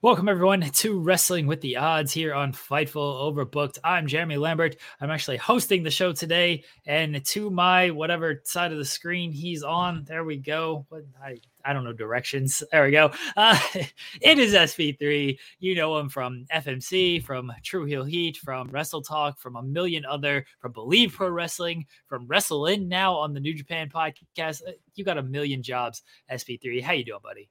Welcome, everyone, to Wrestling with the Odds here on Fightful Overbooked. I'm Jeremy Lambert. I'm actually hosting the show today, and to my whatever side of the screen he's on, there we go. I, I don't know directions. There we go. Uh, it is SP3. You know him from FMC, from True Heel Heat, from Wrestle Talk, from a million other, from Believe Pro Wrestling, from Wrestle In now on the New Japan podcast. Uh, you got a million jobs, SP3. How you doing, buddy?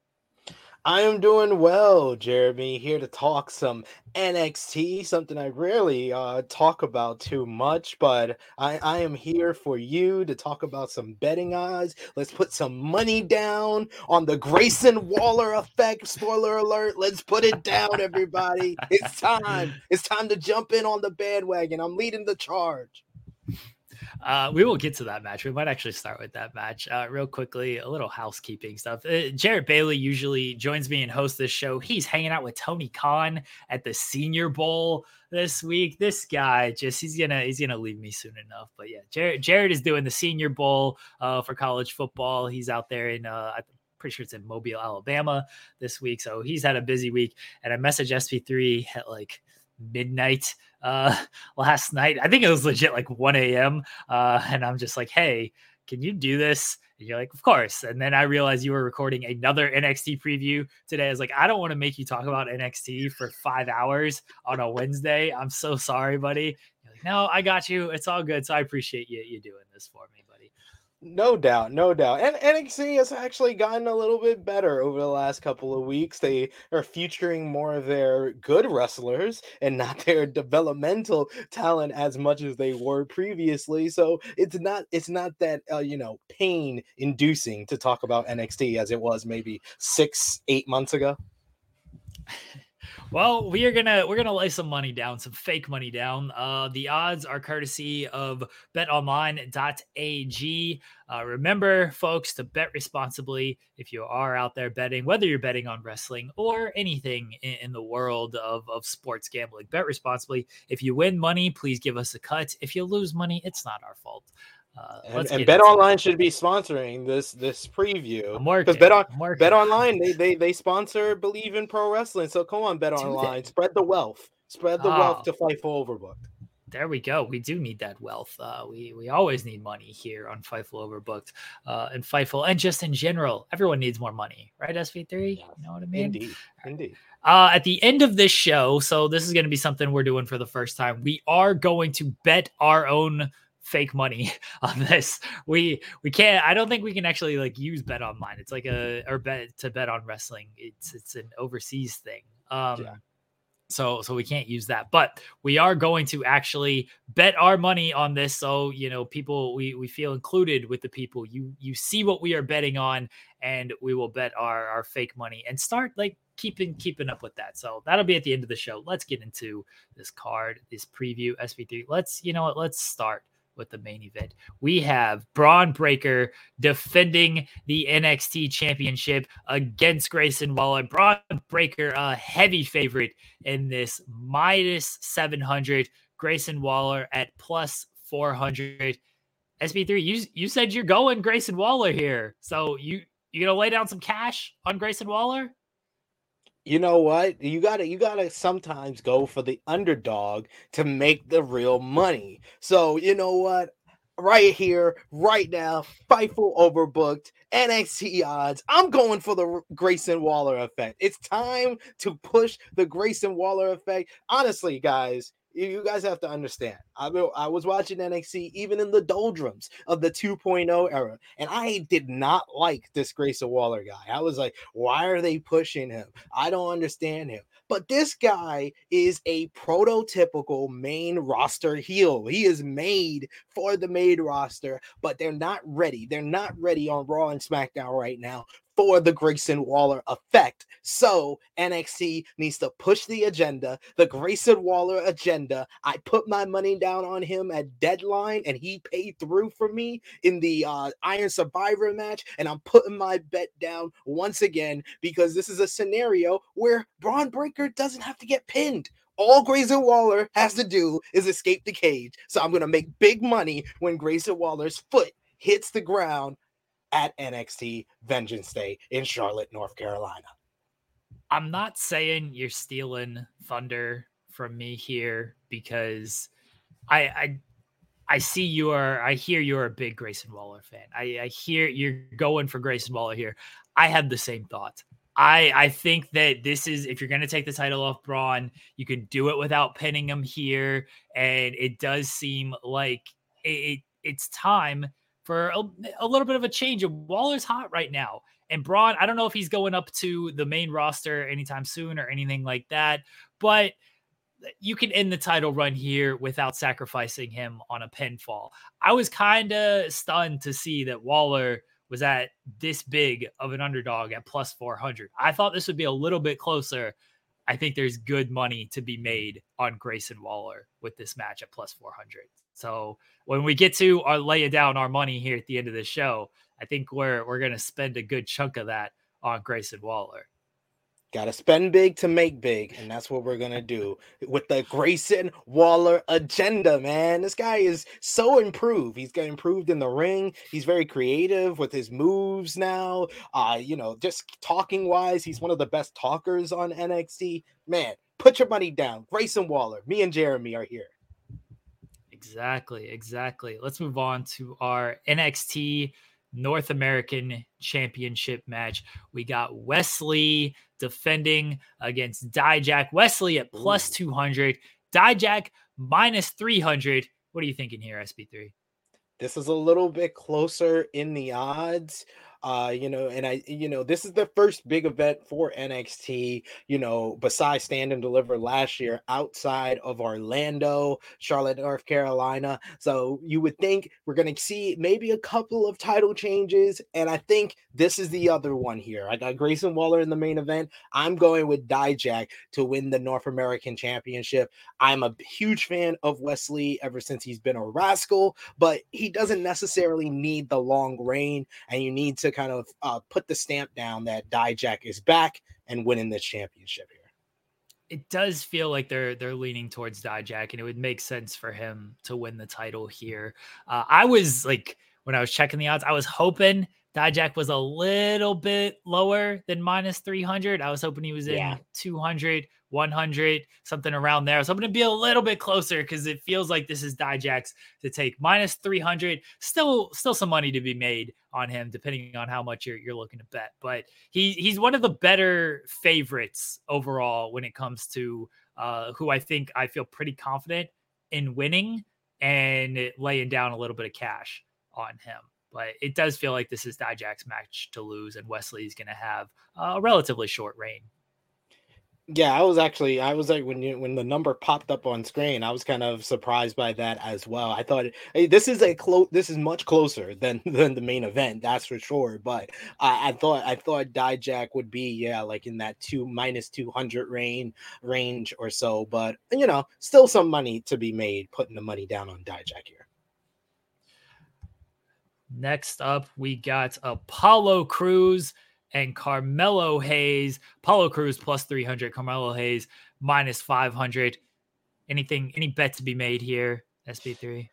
I am doing well, Jeremy. Here to talk some NXT, something I rarely uh, talk about too much, but I, I am here for you to talk about some betting odds. Let's put some money down on the Grayson Waller effect. Spoiler alert. Let's put it down, everybody. it's time. It's time to jump in on the bandwagon. I'm leading the charge. Uh, we will get to that match. We might actually start with that match uh, real quickly. A little housekeeping stuff. Uh, Jarrett Bailey usually joins me and hosts this show. He's hanging out with Tony Khan at the Senior Bowl this week. This guy just he's gonna he's gonna leave me soon enough. But yeah, Jared Jared is doing the Senior Bowl uh, for college football. He's out there in uh, I'm pretty sure it's in Mobile, Alabama this week. So he's had a busy week. And I messaged SP3 at like midnight uh last night. I think it was legit like 1 a.m. Uh and I'm just like, hey, can you do this? And you're like, of course. And then I realized you were recording another NXT preview today. I was like, I don't want to make you talk about NXT for five hours on a Wednesday. I'm so sorry, buddy. You're like, no, I got you. It's all good. So I appreciate you you doing this for me. No doubt, no doubt. And NXT has actually gotten a little bit better over the last couple of weeks. They are featuring more of their good wrestlers and not their developmental talent as much as they were previously. So it's not it's not that uh, you know pain inducing to talk about NXT as it was maybe six eight months ago. Well, we are gonna we're gonna lay some money down, some fake money down. Uh, the odds are courtesy of BetOnline.ag. Uh, remember, folks, to bet responsibly if you are out there betting, whether you're betting on wrestling or anything in, in the world of, of sports gambling. Bet responsibly. If you win money, please give us a cut. If you lose money, it's not our fault. Uh, and, and Bet Online should be sponsoring this this preview because Bet on Bet Online they, they they sponsor Believe in Pro Wrestling. So come on, Bet Online, spread the wealth, spread the oh. wealth to Fightful Overbooked. There we go. We do need that wealth. Uh, we we always need money here on Fightful Overbooked uh, and Fightful, and just in general, everyone needs more money, right? SP3, you know what I mean? Indeed, indeed. Uh, at the end of this show, so this is going to be something we're doing for the first time. We are going to bet our own fake money on this. We we can't. I don't think we can actually like use bet online. It's like a or bet to bet on wrestling. It's it's an overseas thing. Um, yeah. So so we can't use that, but we are going to actually bet our money on this. So you know, people we we feel included with the people. You you see what we are betting on, and we will bet our our fake money and start like keeping keeping up with that. So that'll be at the end of the show. Let's get into this card, this preview SP3. Let's you know what? Let's start with the main event. We have Bron Breakker defending the NXT championship against Grayson Waller. Bron Breakker, a heavy favorite in this minus 700. Grayson Waller at plus 400. SP3, you you said you're going Grayson Waller here. So you you gonna lay down some cash on Grayson Waller? You know what? You gotta you gotta sometimes go for the underdog to make the real money. So you know what? Right here right now fightful overbooked nxt odds. I'm going for the grayson waller effect. It's time to push the grayson waller effect. Honestly guys you guys have to understand. I I was watching NXT even in the doldrums of the 2.0 era, and I did not like this Grayson Waller guy. I was like, why are they pushing him? I don't understand him. But this guy is a prototypical main roster heel. He is made for the main roster, but they're not ready. They're not ready on Raw and SmackDown right now for the Grayson Waller effect. So NXT needs to push the agenda, the Grayson Waller agenda. I put my money down on him at deadline and he paid through for me in the uh, Iron Survivor match. And I'm putting my bet down once again because this is a scenario where Bron Breakker doesn't have to get pinned all Grayson Waller has to do is escape the cage. So I'm going to make big money when Grayson Waller's foot hits the ground at NXT Vengeance Day in Charlotte, North Carolina. I'm not saying you're stealing thunder from me here because I I I see you are I hear you're a big Grayson Waller fan. I, I hear you're going for Grayson Waller here. I have the same thought. I I think that this is if you're going to take the title off Bron, you can do it without pinning him here, and it does seem like it, it's time for a, a, little bit of a change. Waller's hot right now. And Bron, I don't know if he's going up to the main roster anytime soon or anything like that, but you can end the title run here without sacrificing him on a pinfall. I was kind of stunned to see that Waller was at this big of an underdog at plus 400. I thought this would be a little bit closer. I think there's good money to be made on Grayson Waller with this match at plus 400. So when we get to our lay down our money here at the end of the show, I think we're we're gonna spend a good chunk of that on Grayson Waller. Got to spend big to make big, and that's what we're gonna do with the Grayson Waller agenda, man. This guy is so improved. He's got improved in the ring. He's very creative with his moves now. Uh, you know, just talking wise, he's one of the best talkers on NXT. Man, put your money down. Grayson Waller. Me and Jeremy are here. Exactly, exactly. Let's move on to our NXT North American Championship match. We got Wesley defending against Dijak. Wesley at plus 200, Dijak minus 300. What are you thinking here, SP3? This is a little bit closer in the odds. Uh, you know, and I, you know, this is the first big event for NXT, you know, besides Stand and Deliver last year outside of Orlando, Charlotte, North Carolina. So you would think we're going to see maybe a couple of title changes. And I think this is the other one here. I got Grayson Waller in the main event. I'm going with Dijak to win the North American Championship. I'm a huge fan of Wesley ever since he's been a rascal, but he doesn't necessarily need the long reign, and you need to to kind of uh, put the stamp down that Dijak is back and winning this championship here. It does feel like they're they're leaning towards Dijak, and it would make sense for him to win the title here. Uh, I was like when I was checking the odds, I was hoping Dijak was a little bit lower than minus 300. I was hoping he was in yeah. 200, 100, something around there. So I'm going to be a little bit closer because it feels like this is Dijak's to take minus 300. Still, still some money to be made on him, depending on how much you're, you're looking to bet. But he he's one of the better favorites overall when it comes to uh, who I think I feel pretty confident in winning and laying down a little bit of cash on him. But it does feel like this is Dijak's match to lose, and Wesley's going to have a relatively short reign. Yeah, I was actually I was like when you when the number popped up on screen, I was kind of surprised by that as well. I thought hey, this is a close this is much closer than than the main event, that's for sure. But I, I thought I thought Dijak would be yeah like in that two minus two hundred range range or so. But you know, still some money to be made putting the money down on Dijak here. Next up, we got Apollo Crews and Carmelo Hayes. Apollo Crews plus 300, Carmelo Hayes minus 500. Anything, any bet to be made here, SP3?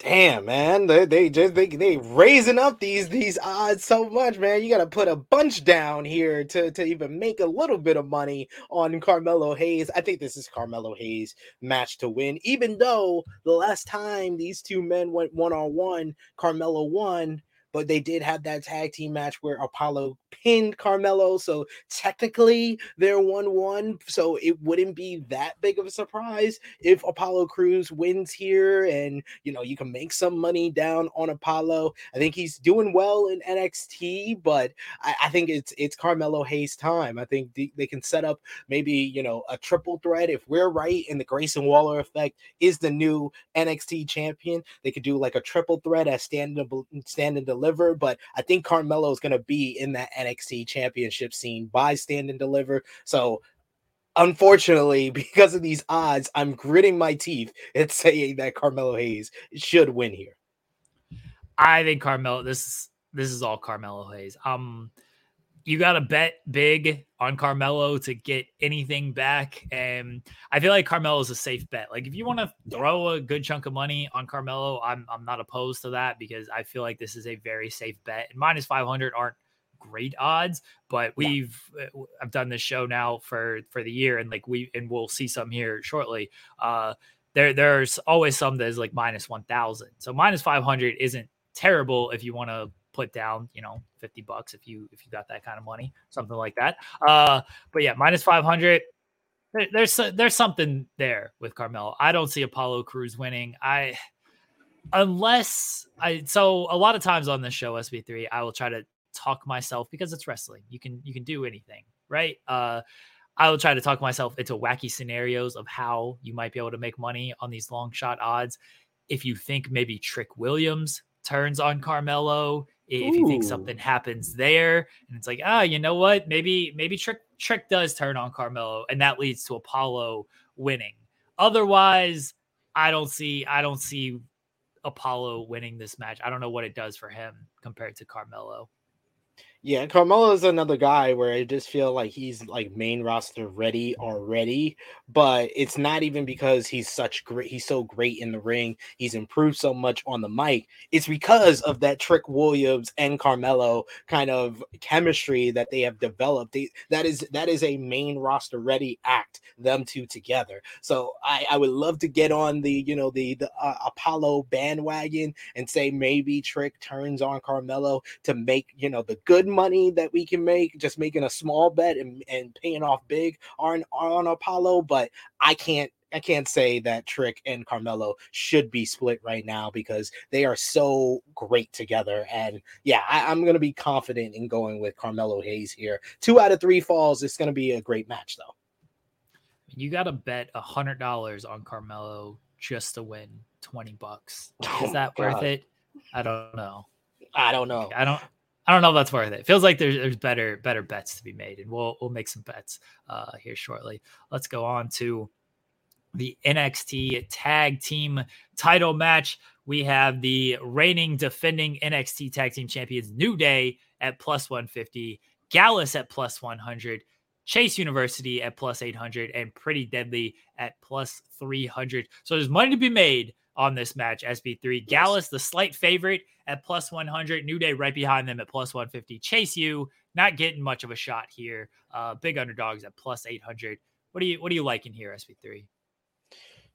Damn, man, they they just they they raising up these these odds so much, man. You got to put a bunch down here to to even make a little bit of money on Carmelo Hayes. I think this is Carmelo Hayes match to win, even though the last time these two men went one on one, Carmelo won but they did have that tag team match where Apollo pinned Carmelo. So technically they're 1 1. So it wouldn't be that big of a surprise if Apollo Crews wins here and, you know, you can make some money down on Apollo. I think he's doing well in NXT, but I, I think it's it's Carmelo Hayes' time. I think they, they can set up maybe, you know, a triple threat. If we're right and the Grayson Waller effect is the new NXT champion, they could do like a triple threat as stand and, stand and deliver deliver, but I think Carmelo is going to be in that NXT championship scene by stand and deliver. So unfortunately, because of these odds, I'm gritting my teeth and saying that Carmelo Hayes should win here. I think Carmelo. This is this is all Carmelo Hayes. Um, you got to bet big on Carmelo to get anything back, and I feel like Carmelo is a safe bet. Like if you want to throw a good chunk of money on Carmelo, I'm I'm not opposed to that because I feel like this is a very safe bet. And minus five hundred aren't great odds, but we've yeah. Uh, I've done this show now for for the year, and like we and we'll see some here shortly. Uh, there there's always some that is like minus one thousand, so minus five hundred isn't terrible if you want to put down you know 50 bucks if you if you got that kind of money something like that uh but yeah minus 500 there, there's there's something there with carmelo i don't see apollo crews winning i unless i so a lot of times on this show sp3 i will try to talk myself because it's wrestling. You can you can do anything, right? Uh I will try to talk myself into wacky scenarios of how you might be able to make money on these long shot odds. If you think maybe Trick Williams turns on Carmelo, if Ooh. you think something happens there, and it's like, ah, you know what? Maybe maybe Trick Trick does turn on Carmelo, and that leads to Apollo winning. Otherwise, I don't see I don't see Apollo winning this match. I don't know what it does for him compared to Carmelo. Yeah, Carmelo is another guy where I just feel like he's like main roster ready already, but it's not even because he's such great. He's so great in the ring. He's improved so much on the mic. It's because of that Trick Williams and Carmelo kind of chemistry that they have developed. They, that is that is a main roster ready act. Them two together. So I, I would love to get on the you know the the uh, Apollo bandwagon and say maybe Trick turns on Carmelo to make you know the good money that we can make just making a small bet and, and paying off big on on Apollo, but I can't I can't say that Trick and Carmelo should be split right now because they are so great together. And yeah, I, am going to be confident in going with Carmelo Hayes here. Two out of three falls. It's going to be a great match, though. You got to bet a hundred dollars on Carmelo just to win twenty bucks. Is oh, that oh worth it? I don't know. I don't know. I don't. I don't know if that's worth it. Feels like there's there's better better bets to be made, and we'll we'll make some bets uh, here shortly. Let's go on to the NXT Tag Team Title match. We have the reigning defending NXT Tag Team Champions New Day at plus 150, Gallus at plus 100, Chase University at plus 800, and Pretty Deadly at plus 300. So there's money to be made on this match, SP3. Yes. Gallus, the slight favorite at plus 100. New Day right behind them at plus 150. Chase U, not getting much of a shot here. Uh, big underdogs at plus 800. What do you what do you like in here, SP3?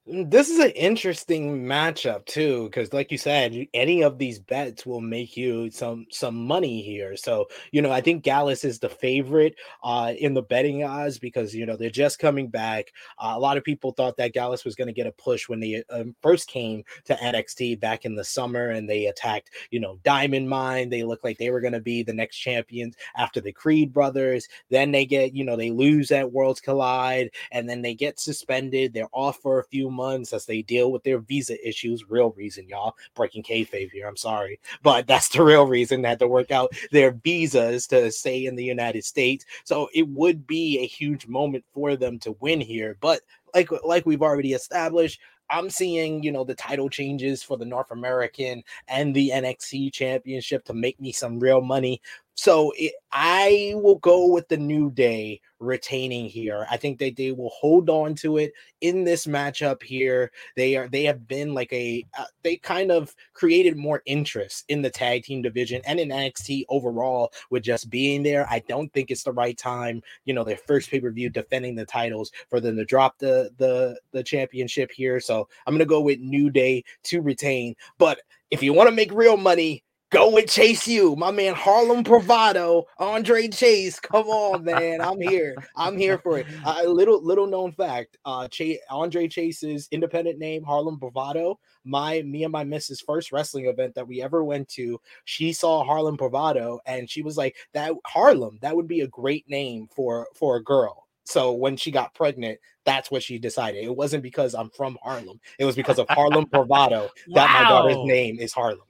Mm, this is an interesting matchup too, because like you said, any of these bets will make you some some money here. So you know, I think Gallus is the favorite uh, in the betting odds because you know they're just coming back. Uh, a lot of people thought that Gallus was going to get a push when they um, first came to NXT back in the summer, and they attacked you know Diamond Mine. They looked like they were going to be the next champions after the Creed brothers. Then they get you know they lose at Worlds Collide, and then they get suspended. They're off for a few months as they deal with their visa issues. Real reason, y'all. Breaking kayfabe here. I'm sorry, but that's the real reason. They had to work out their visas to stay in the United States. So it would be a huge moment for them to win here. But like like we've already established, I'm seeing, you know, the title changes for the North American and the NXT championship to make me some real money. So it, I will go with the New Day retaining here. I think that they will hold on to it in this matchup here. They are they have been like a uh, they kind of created more interest in the tag team division and in NXT overall with just being there. I don't think it's the right time, you know, their first pay-per-view defending the titles for them to drop the the the championship here. So I'm going to go with New Day to retain, but if you want to make real money, Go with Chase U, my man Harlem Bravado, Andre Chase. Come on, man. I'm here. I'm here for it. A uh, little little known fact. Uh Chase, Andre Chase's independent name, Harlem Bravado. My me and my missus first wrestling event that we ever went to, she saw Harlem Bravado and she was like, That Harlem, that would be a great name for for a girl. So when she got pregnant, that's what she decided. It wasn't because I'm from Harlem. It was because of Harlem Bravado wow. that my daughter's name is Harlem.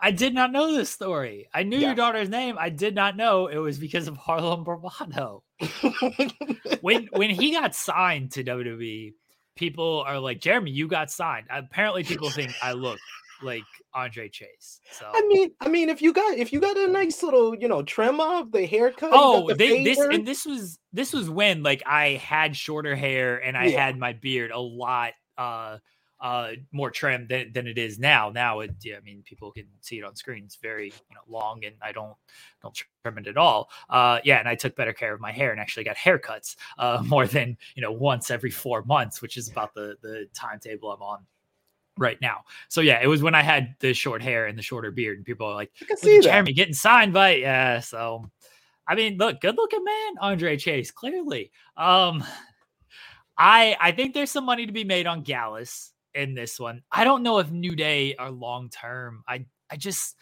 I did not know this story. I knew yes. your daughter's name. I did not know it was because of Harlem Bravado. when when he got signed to WWE, people are like, Jeremy, you got signed. Apparently, people think I look like Andre Chase. So I mean, I mean, if you got if you got a nice little, you know, trim off the haircut. Oh, the they, this and this was this was when like I had shorter hair and I yeah. had my beard a lot uh uh more trim than, than it is now now it yeah, i mean people can see it on screen it's very you know long and i don't don't trim it at all uh yeah and i took better care of my hair and actually got haircuts uh more than you know once every four months which is about the the timetable i'm on right now. So yeah, it was when I had the short hair and the shorter beard, and people are like, "I can see Jeremy getting signed by yeah." So, I mean, look, good looking man, Andre Chase. Clearly, um, I I think there's some money to be made on Gallus in this one. I don't know if New Day are long term. I I just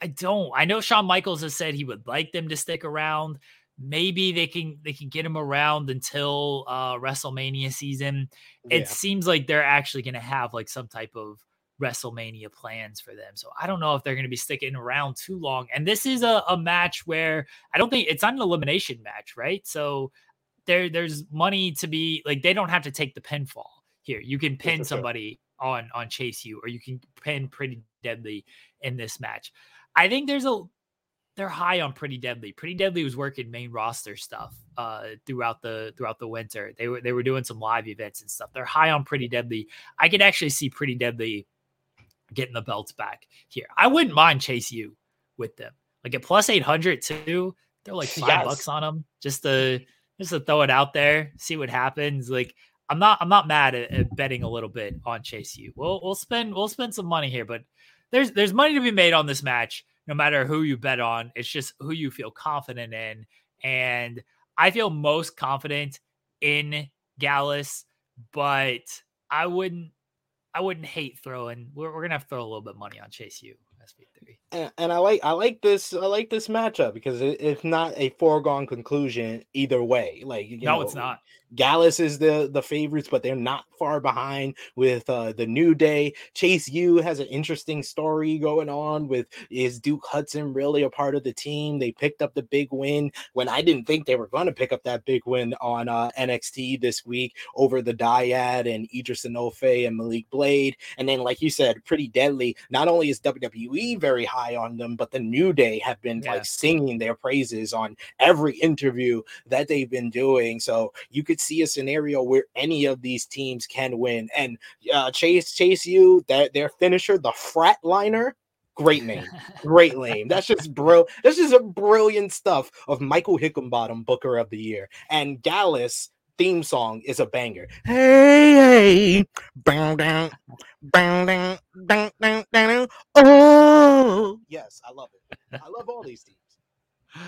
I don't. I know Shawn Michaels has said he would like them to stick around maybe they can they can get him around until uh WrestleMania season. Yeah. It seems like they're actually going to have like some type of WrestleMania plans for them. So I don't know if they're going to be sticking around too long. And this is a, a match where I don't think it's not an elimination match, right? So there there's money to be like they don't have to take the pinfall here. You can pin somebody on on Chase U or you can pin pretty deadly in this match. I think there's a they're high on Pretty Deadly. Pretty Deadly was working main roster stuff uh, throughout the throughout the winter. They were they were doing some live events and stuff. They're high on Pretty Deadly. I could actually see Pretty Deadly getting the belts back here. I wouldn't mind Chase U with them. Like at plus eight hundred too. They're like five yes. bucks on them just to just to throw it out there, see what happens. Like I'm not I'm not mad at, at betting a little bit on Chase U. We'll we'll spend we'll spend some money here, but there's there's money to be made on this match no matter who you bet on. It's just who you feel confident in. And I feel most confident in Gallus, but I wouldn't I wouldn't hate throwing. We're, we're gonna have to throw a little bit of money on Chase U. And, and, I like I like this I like this matchup because it, it's not a foregone conclusion either way. Like no, know, it's not. Gallus is the the favorites, but they're not far behind with uh, the New Day. Chase U has an interesting story going on with is Duke Hudson really a part of the team? They picked up the big win when I didn't think they were going to pick up that big win on uh, NXT this week over the Dyad and Idris Enofe and Malik Blade. And then, like you said, pretty deadly. Not only is WWE very high on them, but the New Day have been like singing their praises on every interview that they've been doing. So you could see a scenario where any of these teams can win. And uh, Chase Chase U that their finisher, the Fratliner. Great name, great name. That's just bro. That's just a brilliant stuff of Michael Hickenbottom, Booker of the Year, and Gallus theme song is a banger. Hey, hey, bow down, bow down, down, down, down. Oh, yes, I love it. I love all these teams.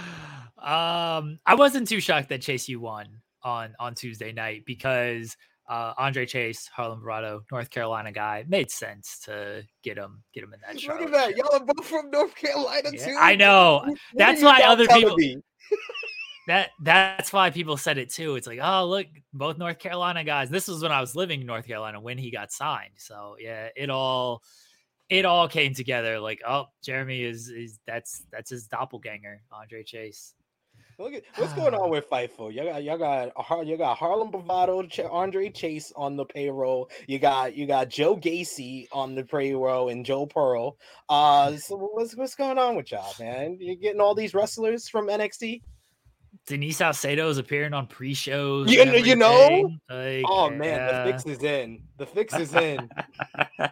Um, I wasn't too shocked that Chase U won on on Tuesday night because uh, Andre Chase, Harlem Bravado, North Carolina guy, made sense to get him get him in that show. Look at that, y'all are both from North Carolina yeah, too. I know. That's why other people. that that's why people said it too. It's like, oh look, both North Carolina guys. This was when I was living in North Carolina when he got signed. So yeah, it all it all came together. Like, oh, Jeremy is is that's that's his doppelganger, Andre Chase. Look at what's going on with Fightful. You got you got you got Harlem Bravado, Andre Chase on the payroll. You got you got Joe Gacy on the payroll and Joe Pearl. Uh, so what's what's going on with y'all, man? You're getting all these wrestlers from NXT. Denise Salcedo is appearing on pre-shows. You, you know? Like, oh man, uh, the fix is in. The fix is in.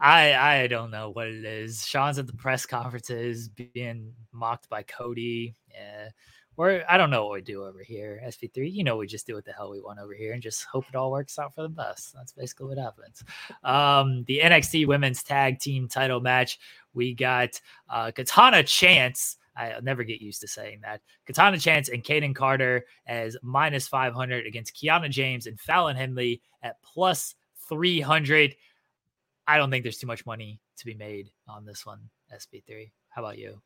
I I don't know what it is. Sean's at the press conferences being mocked by Cody. Yeah. I don't know what we do over here. SP3, you know, we just do what the hell we want over here and just hope it all works out for the best. That's basically what happens. Um, the NXT Women's Tag Team Title match, we got uh, Katana Chance I'll never get used to saying that. Katana Chance and Kayden Carter as minus 500 against Kiana James and Fallon Henley at plus 300. I don't think there's too much money to be made on this one, SP3. How about you?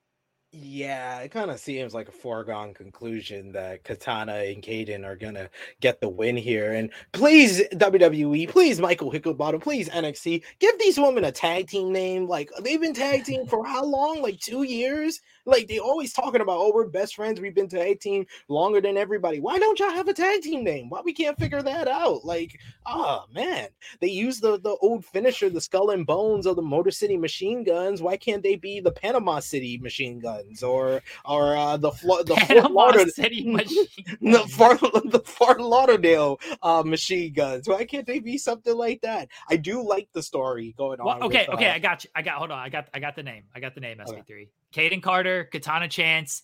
Yeah, it kind of seems like a foregone conclusion that Katana and Kayden are gonna get the win here. And please, WWE, please, Michael Hickenbottom, please, NXT, give these women a tag team name. Like they've been tag team for how long? Like two years? Like they always talking about, oh, we're best friends. We've been tag team longer than everybody. Why don't y'all have a tag team name? Why we can't figure that out? Like, oh man, they use the the old finisher, the skull and bones of the Motor City Machine Guns. Why can't they be the Panama City Machine Guns or or uh, the Flo- the Panama Fort City Machine the Fort the Fort Lauderdale uh, Machine Guns? Why can't they be something like that? I do like the story going on. Well, okay, with, okay, uh, I got you. I got hold on. I got I got the name. I got the name. SP3. Okay. Kayden Carter, Katana Chance,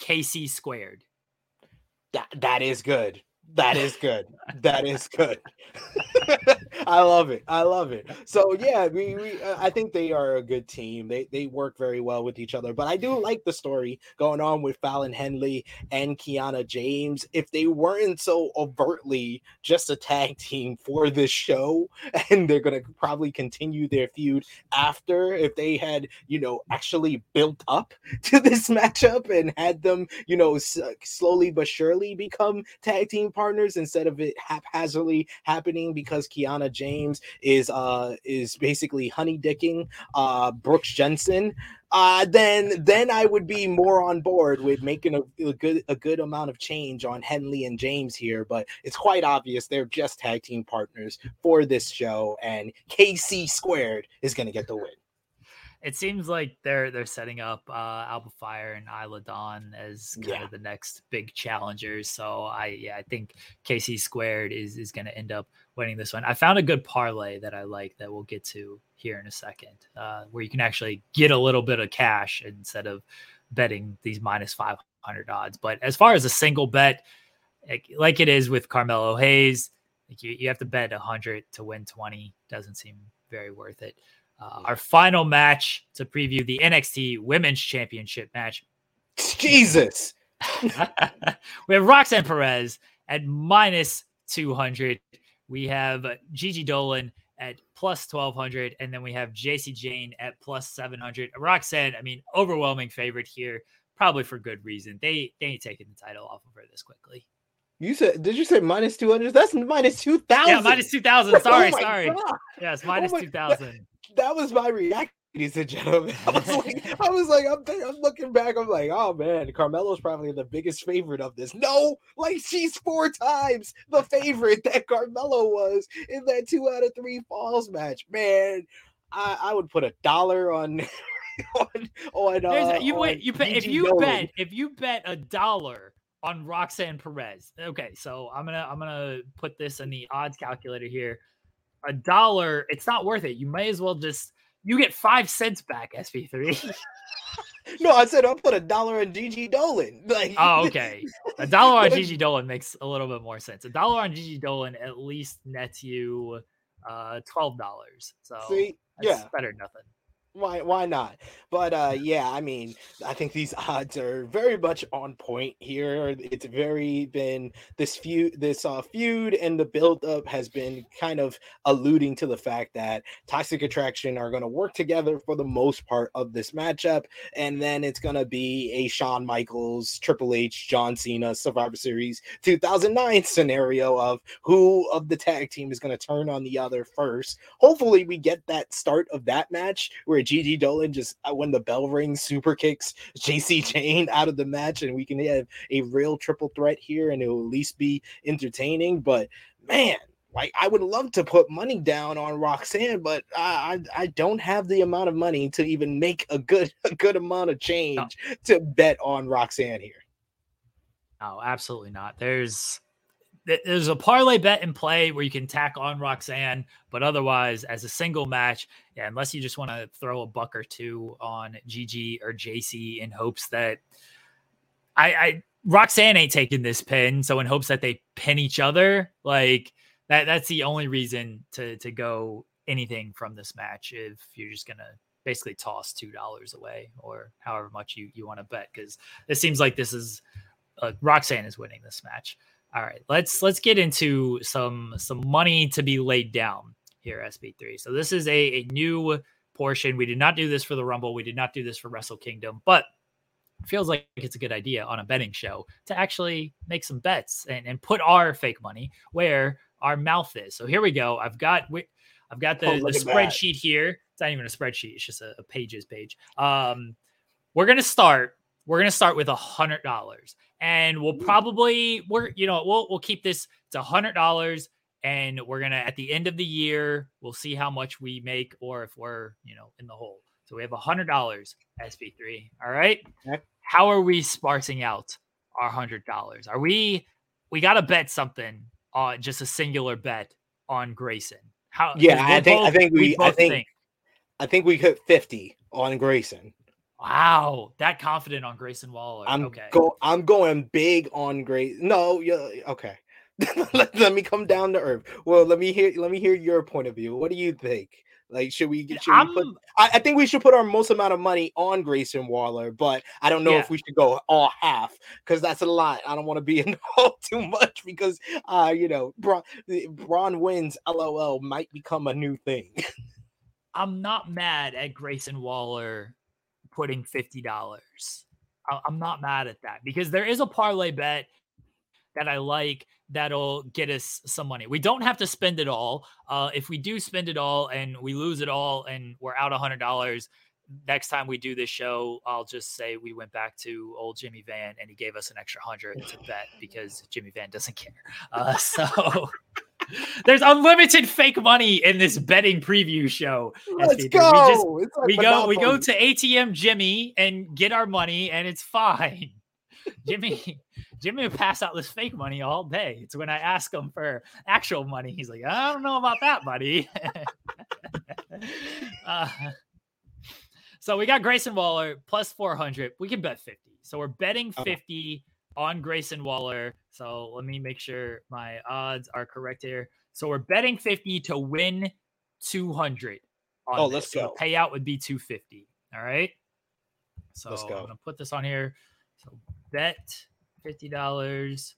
KC squared. That that is good. That is good. that is good. I love it. I love it. So yeah, we, we uh, I think they are a good team. They they work very well with each other. But I do like the story going on with Fallon Henley and Kiana James. If they weren't so overtly just a tag team for this show, and they're gonna probably continue their feud after, if they had you know actually built up to this matchup and had them you know s- slowly but surely become tag team partners instead of it haphazardly happening because Kiana James is uh is basically honey dicking uh Brooks Jensen, uh then then I would be more on board with making a, a, good a good amount of change on Henley and James here, but it's quite obvious they're just tag team partners for this show, and KC squared is gonna get the win it seems like they're they're setting up uh Alba Fyre and Isla Dawn as kind yeah. of the next big challengers. So I yeah, I think KC squared is is gonna end up winning this one. I found a good parlay that I like that we'll get to here in a second, uh, where you can actually get a little bit of cash instead of betting these minus five hundred odds. But as far as a single bet, like, like it is with Carmelo Hayes, like you, you have to bet hundred to win twenty. Doesn't seem very worth it. Uh, our final match to preview the NXT Women's Championship match. Jesus. we have Roxanne Perez at minus 200. We have Gigi Dolan at plus 1200. And then we have Jacy Jayne at plus 700. Roxanne, I mean, overwhelming favorite here, probably for good reason. They, they ain't taking the title off of her this quickly. You said, did you say minus 200? That's minus 2000. Yeah, minus 2000. Sorry, oh sorry. God. Yes, minus oh 2000 that was my reaction, ladies and gentlemen. I was like, I was like, I'm, th- I'm looking back. I'm like, oh man, Carmelo's probably the biggest favorite of this. No, like she's four times the favorite that Carmelo was in that two out of three falls match. Man, I, I would put a dollar on. on, on, uh, you wait, you bet, if you bet if you bet a dollar on Roxanne Perez. Okay, so I'm gonna I'm gonna put this in the odds calculator here a dollar, it's not worth it. You may as well just you get five cents back, SP3. no, I said I'll put a dollar on Gigi Dolan. Like Oh, okay. A dollar on Gigi Dolan makes a little bit more sense. A dollar on Gigi Dolan at least nets you uh twelve dollars. So See? yeah, better than nothing why why not? But uh yeah. i mean i think these odds are very much on point here. It's very been this feud this uh feud and the build up has been kind of alluding to the fact that toxic attraction are going to work together for the most part of this matchup and then it's going to be a Shawn Michaels Triple H John Cena Survivor Series 2009 scenario of who of the tag team is going to turn on the other first. Hopefully we get that start of that match where Gigi Dolan just uh, when the bell rings, super kicks Jacy Jayne out of the match, and we can have a real triple threat here, and it will at least be entertaining. But man, like I would love to put money down on Roxanne, but I I, I don't have the amount of money to even make a good a good amount of change no. to bet on Roxanne here. No, absolutely not. There's there's a parlay bet in play where you can tack on Roxanne, but otherwise, as a single match, yeah, unless you just want to throw a buck or two on GG or JC in hopes that I, I Roxanne ain't taking this pin, so in hopes that they pin each other, like that that's the only reason to to go anything from this match if you're just gonna basically toss two dollars away or however much you you want to bet because it seems like this is uh, Roxanne is winning this match. All right, let's let's get into some some money to be laid down here, SP3. So this is a, a new portion. We did not do this for the Rumble. We did not do this for Wrestle Kingdom, but feels like it's a good idea on a betting show to actually make some bets and, and put our fake money where our mouth is. So here we go. I've got we, I've got the, Oh, the at that. spreadsheet here. It's not even a spreadsheet. It's just a, a pages page. Um, we're gonna start. We're gonna start with a hundred dollars, and we'll hmm. probably we're you know we'll we'll keep this to a hundred dollars, and we're gonna at the end of the year we'll see how much we make or if we're you know in the hole. So we have a hundred dollars SP3. All right. Okay. How are we sparsing out our hundred dollars? Are we we gotta bet something on just a singular bet on Grayson? how Yeah, I think- I think we- I both think- I think we hit 50 on Grayson. Wow, that confident on Grayson Waller. I'm okay. go I'm going big on Grayson. No, yeah, okay. let, let me come down to earth. Well, let me hear let me hear your point of view. What do you think? Like, should we should we put I, I think we should put our most amount of money on Grayson Waller, but I don't know Yeah. if we should go all half because that's a lot. I don't want to be involved too much because uh, you know, Bron, Bron wins LOL might become a new thing. I'm not mad at Grayson Waller putting fifty dollars. I'm not mad at that because there is a parlay bet that I like that'll get us some money. We don't have to spend it all. Uh, if we do spend it all and we lose it all and we're out a hundred dollars, next time we do this show, I'll just say we went back to old Jimmy Van and he gave us an extra hundred to bet because Jimmy Van doesn't care. Uh, so there's unlimited fake money in this betting preview show. Let's SP3. We go. just- like we go we go to ATM Jimmy and get our money and it's fine. Jimmy Jimmy would pass out this fake money all day. It's when I ask him for actual money, he's like, I don't know about that, buddy. uh, so we got Grayson Waller plus 400. We can bet 50. So we're betting Okay. 50 on Grayson Waller. So let me make sure my odds are correct here. So we're betting 50 to win 200. On Oh, this. let's So go. The payout would be 250. All right. So Let's go. I'm gonna put this on here. So bet fifty dollars,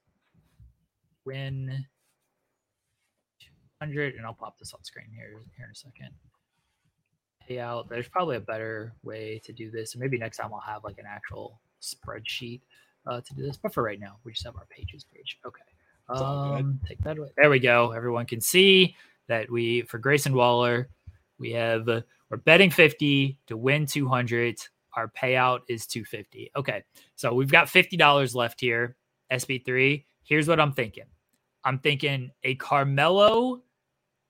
win two hundred, and I'll pop this on screen here here in a second. Payout. There's probably a better way to do this, maybe next time I'll have like an actual spreadsheet uh, to do this. But for right now, we just have our pages page. Okay. It's all good. Um, take that away. There we go. Everyone can see that we for Grayson Waller, we have uh, we're betting 50 to win 200. Our payout is 250. Okay. So we've got $50 left here. SP3. Here's what I'm thinking. I'm thinking a Carmelo,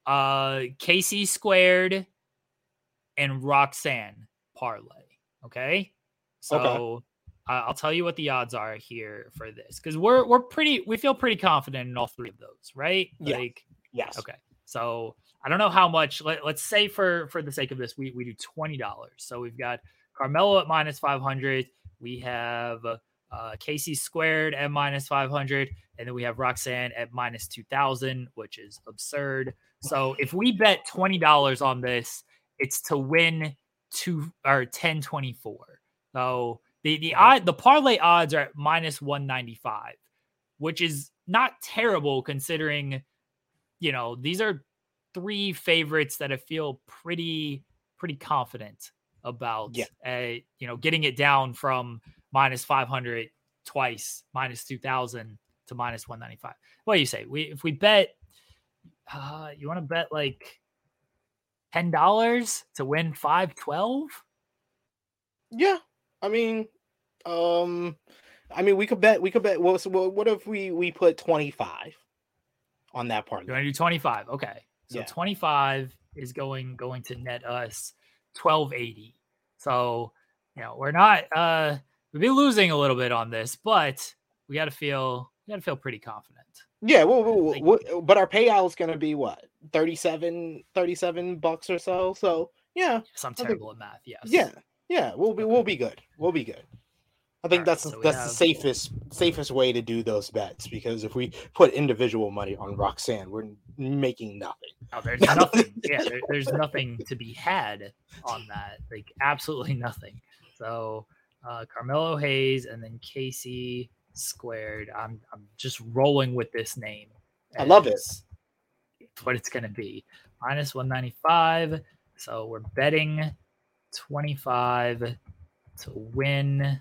uh, KC squared, and Roxanne parlay. Okay. So uh, I'll tell you what the odds are here for this because we're we're pretty we feel pretty confident in all three of those, right? Yeah. Like Yes. Okay. So I don't know how much. Let, let's say for for the sake of this, we we do twenty dollars. So we've got Carmelo at minus five hundred. We have uh, KC squared at minus five hundred, and then we have Roxanne at minus two thousand, which is absurd. So if we bet twenty dollars on this, it's to win two or ten twenty four. So the the odd the parlay odds are at minus one ninety five, which is not terrible considering you know, these are three favorites that I feel pretty pretty confident about. Yeah. Uh, you know, getting it down from minus 500 twice, minus 2000 to minus 195. What do you say? We if we bet uh you want to bet like $10 to win 512? Yeah. I mean, um, I mean, we could bet. We could bet. Well, so what what if we we put twenty five on that part? You want to do 25? Okay. So Yeah. 25 is going going to net us 1280. So, you know, we're not uh we'd be losing a little bit on this, but we got to feel we got to feel pretty confident. Yeah. Well, well, well, but our payout's gonna be what 37, 37 bucks or so. So yeah, Yes, I'm think- terrible at math. Yes. yeah, yeah. We'll be we'll be good. We'll be good. I think that's so that's have- the safest safest way to do those bets because if we put individual money on Roxanne, we're making nothing. Oh, there's nothing. yeah, there, there's nothing to be had on that. Like absolutely nothing. So uh Carmelo Hayes and then KC squared. I'm I'm just rolling with this name. I love it. What it's gonna be. Minus 195. So we're betting 25 to win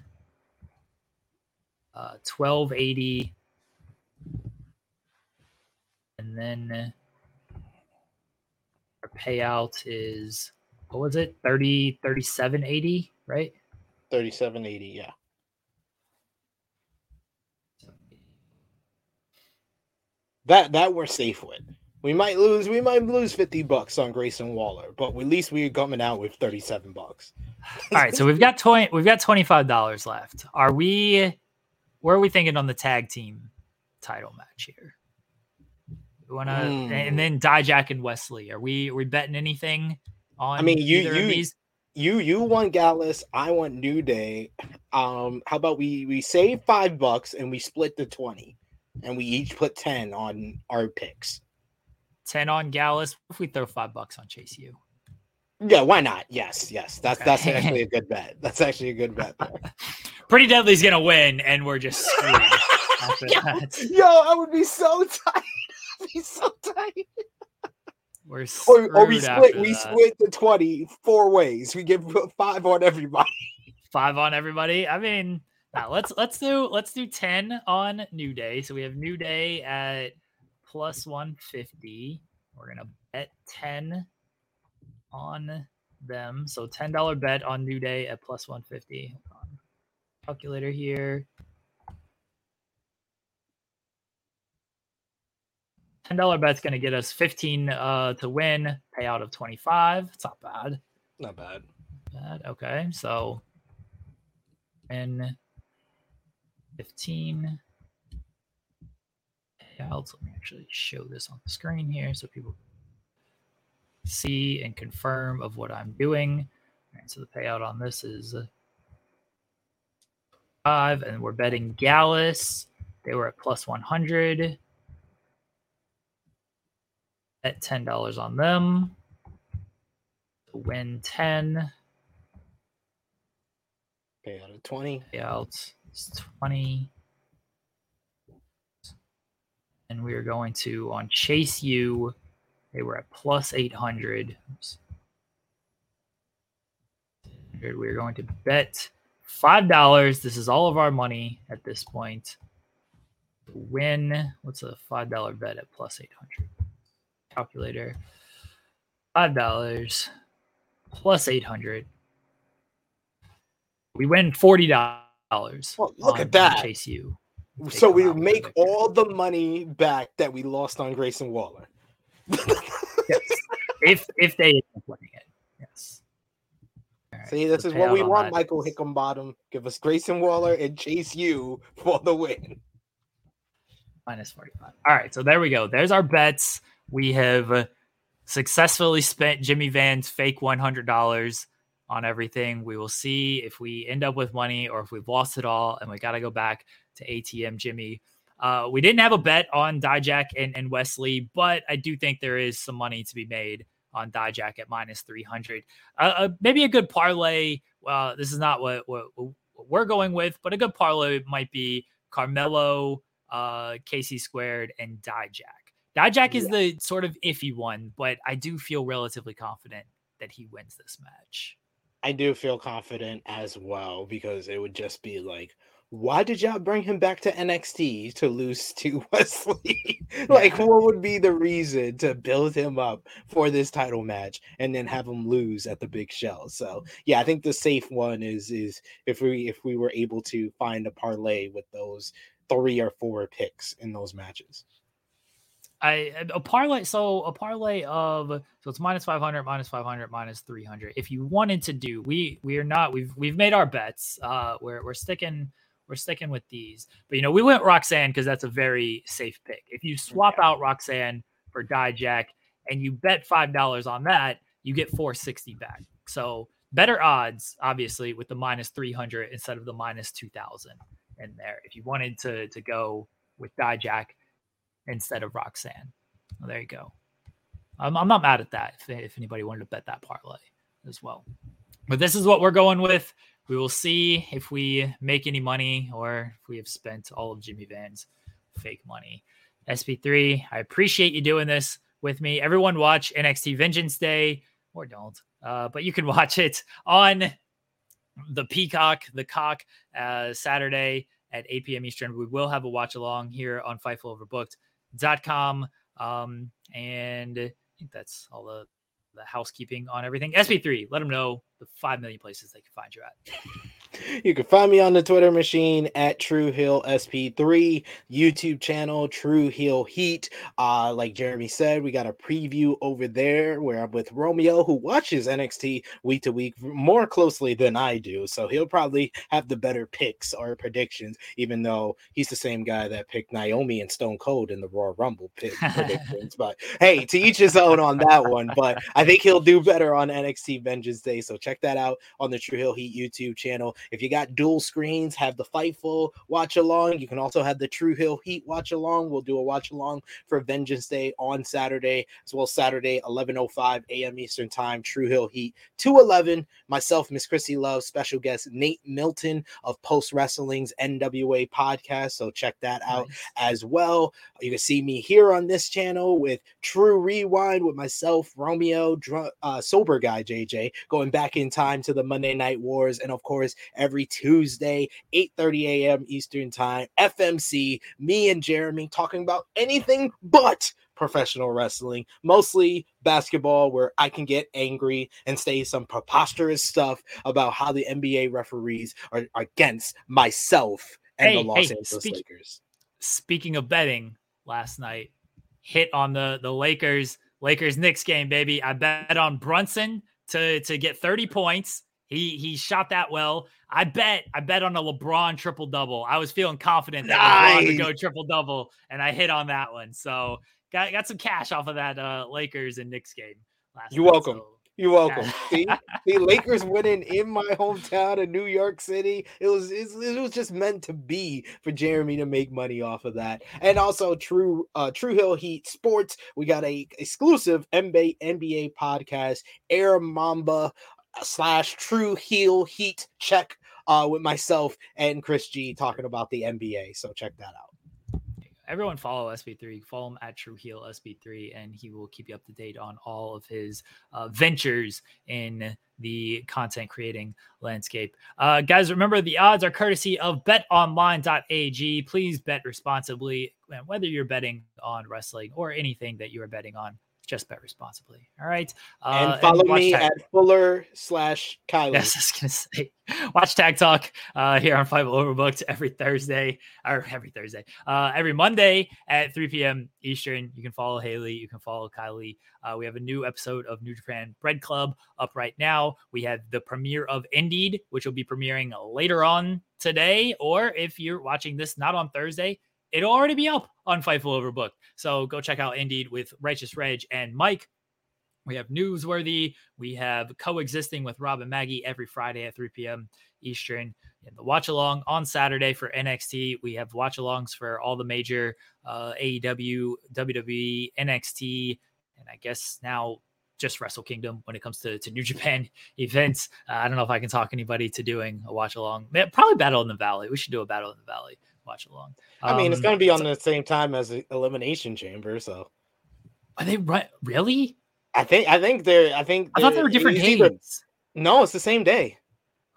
uh, 1280. And then our payout is what was it? 30 3780 right? 3780 yeah. That that we're safe with we might lose we might lose 50 bucks on grayson waller but at least we're coming out with 37 bucks all right so we've got 20 we've got 25 dollars left are we where are we thinking on the tag team title match here we want to mm. and then dijak and wesley are we are we betting anything on i mean you you you you want Gallus, I want New Day. Um, how about we we save five bucks and we split the 20 and we each put 10 on our picks. 10 on Gallus. If we throw five bucks on Chase U. Yeah, why not? Yes, yes. That's okay. that's actually a good bet. That's actually a good bet. Pretty Deadly's gonna win, and we're just screwed. yo, yo, I would be so tight. Be so tight. We're or, or we split we that. split the 20 four ways. We give five on everybody. Five on everybody. I mean, now let's let's do let's do 10 on New Day. So we have New Day at plus 150. We're gonna bet 10 on them. So $10 bet on New Day at plus 150. Calculator here. $10 bet's going to get us 15 uh, to win, payout of 25. It's not bad. Not bad. Bad. Okay. So, in 15 payouts, let me actually show this on the screen here so people see and confirm of what I'm doing. All right, so the payout on this is five, and we're betting Gallus. They were at plus 100 at $10 on them. To win 10. Payout of 20. Payout is 20. And we are going to on Chase U. They were at plus 800. Oops. We're going to bet $5. This is all of our money at this point. Win, what's a $5 bet at plus 800? calculator. Five dollars plus eight hundred. We win forty dollars. Well, look at that. Chase U. So we make all the money back that we lost on Grayson Waller. yes. If if they end up winning it. Yes. Right, See, this is what we want, that. Michael Hickenbottom. Give us Grayson Waller and Chase U for the win. Minus 45. All right, so there we go. There's our bets we have successfully spent Jimmy Van's fake $100 on everything. We will see if we end up with money or if we've lost it all and we got to go back to ATM Jimmy. Uh, we didn't have a bet on Dijak and, and Wes Lee, but I do think there is some money to be made on Dijak at minus 300. Uh, uh, maybe a good parlay. Well, this is not what, what, what, we're going with, but a good parlay might be Carmelo, uh, KC squared, and Dijak. Dijak is yeah. the sort of iffy one, but I do feel relatively confident that he wins this match. I do feel confident as well because it would just be like, why did y'all bring him back to NXT to lose to Wes Lee? like, what would be the reason to build him up for this title match and then have him lose at the big show? So, yeah, I think the safe one is is if we if we were able to find a parlay with those three or four picks in those matches. I a parlay so a parlay of so it's minus 500 minus 500 minus 300 if you wanted to do we we are not we've we've made our bets uh we're we're sticking we're sticking with these. But you know we went Roxanne because that's a very safe pick. If you swap yeah. out Roxanne for Dijak and you bet five dollars on that you get 460 back. So better odds obviously with the minus 300 instead of the minus 2000 in there. If you wanted to to go with Dijak instead of Roxanne. Well, there you go. I'm, I'm not mad at that if, if anybody wanted to bet that parlay as well. But this is what we're going with. We will see if we make any money or if we have spent all of Jimmy Van's fake money. SP3, I appreciate you doing this with me. Everyone watch NXT Vengeance Day or don't, uh, but you can watch it on the Peacock, the Cock, uh, Saturday at 8 p.m. Eastern. We will have a watch along here on FightfulOverbooked.com. Um, and I think that's all the, the housekeeping on everything. SP3, let them know the 5 million places they can find you at. You can find me on the Twitter machine at True Heel SP3, YouTube channel True Heel Heat. Uh, like Jeremy said, we got a preview over there where I'm with Romeo, who watches NXT week to week more closely than I do. So he'll probably have the better picks or predictions, even though he's the same guy that picked Naomi and Stone Cold in the Royal Rumble pick predictions. but hey, to each his own on that one. But I think he'll do better on NXT Vengeance Day. So check that out on the True Heel Heat YouTube channel. If you got dual screens, have the Fightful watch along. You can also have the True Heel Heat watch along. We'll do a watch along for Vengeance Day on Saturday, as well as Saturday, 11:05 a.m. Eastern Time. True Heel Heat 211. Myself, Miss Chrissy Love, special guest Nate Milton of Post Wrestling's NWA podcast. So check that out nice. as well. You can see me here on this channel with True Rewind with myself, Romeo, dr- uh, sober guy JJ, going back in time to the Monday Night Wars, and of course every Tuesday, 8:30 a.m. Eastern Time, FMC. Me and Jeremy talking about anything but professional wrestling, mostly basketball, where I can get angry and say some preposterous stuff about how the NBA referees are, are against myself and hey, the Los hey, Angeles speak, Lakers. Speaking of betting, last night hit on the the Lakers Lakers Knicks game, baby. I bet on Brunson to to get 30 points. He he shot that well. I bet I bet on a LeBron triple double. I was feeling confident that nice. LeBron would go triple double, and I hit on that one. So got got some cash off of that uh, Lakers and Knicks game. You're night, welcome. So. You're welcome. See, the Lakers winning in my hometown of New York City. It was it was just meant to be for Jeremy to make money off of that. And also True uh, True Heel Heat Sports. We got a exclusive NBA NBA podcast, Air Mamba slash True Heel Heat check uh, with myself and Chris G talking about the NBA. So check that out. Everyone follow SP3. Follow him at True Heel SP3, and he will keep you up to date on all of his uh, ventures in the content creating landscape. Uh, guys, remember the odds are courtesy of betonline.ag. Please bet responsibly, whether you're betting on wrestling or anything that you are betting on just bet responsibly. All right. Uh, and follow and me tag- at Fuller slash Kylie. Yes, I was gonna say watch Tag Talk uh, here on Fightful Overbooked every Thursday or every Thursday, uh, every Monday at 3 p.m. Eastern. You can follow Haley. You can follow Kylie. Uh, we have a new episode of New Japan Bread Club up right now. We have the premiere of Indeed, which will be premiering later on today, or if you're watching this not on Thursday, it'll already be up on Fightful Overbooked. So go check out Indeed with Righteous Reg and Mike. We have Newsworthy. We have Coexisting with Rob and Maggie every Friday at 3 p.m. Eastern. And the watch along on Saturday for NXT. We have watch alongs for all the major uh, AEW, WWE, NXT, and I guess now just Wrestle Kingdom when it comes to, to New Japan events. Uh, I don't know if I can talk anybody to doing a watch along. Probably Battle in the Valley. We should do a Battle in the Valley watch along. I mean, it's going to be on the same time as the Elimination Chamber, so are they right? Really? I think I think they're I think I thought they were different days. Either, no, it's the same day.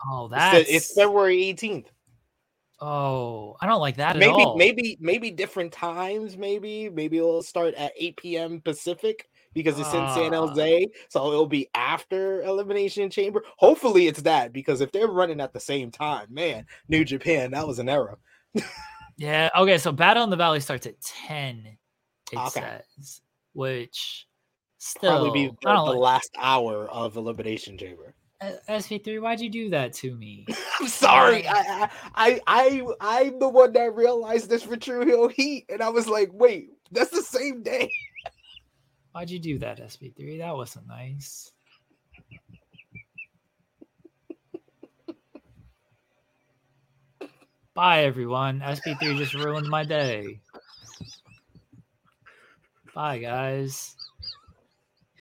Oh, that's it's, the, it's February 18th. Oh, I don't like that maybe, Maybe maybe different times. Maybe maybe it'll start at 8 p.m. Pacific because it's uh, in San ah. Jose, so it'll be after Elimination Chamber. Hopefully, it's that because if they're running at the same time, man, New Japan that was an error yeah. Okay. So Battle in the Valley starts at 10, it okay. says, which still probably be the, the like... last hour of Elimination Chamber. Uh, SP3, why'd you do that to me? I'm sorry. I, I, I, I'm the one that realized this for True Heel Heat, and I was like, wait, that's the same day. Why'd you do that, SP3? That wasn't nice. Bye, everyone. SP3 just ruined my day. Bye, guys.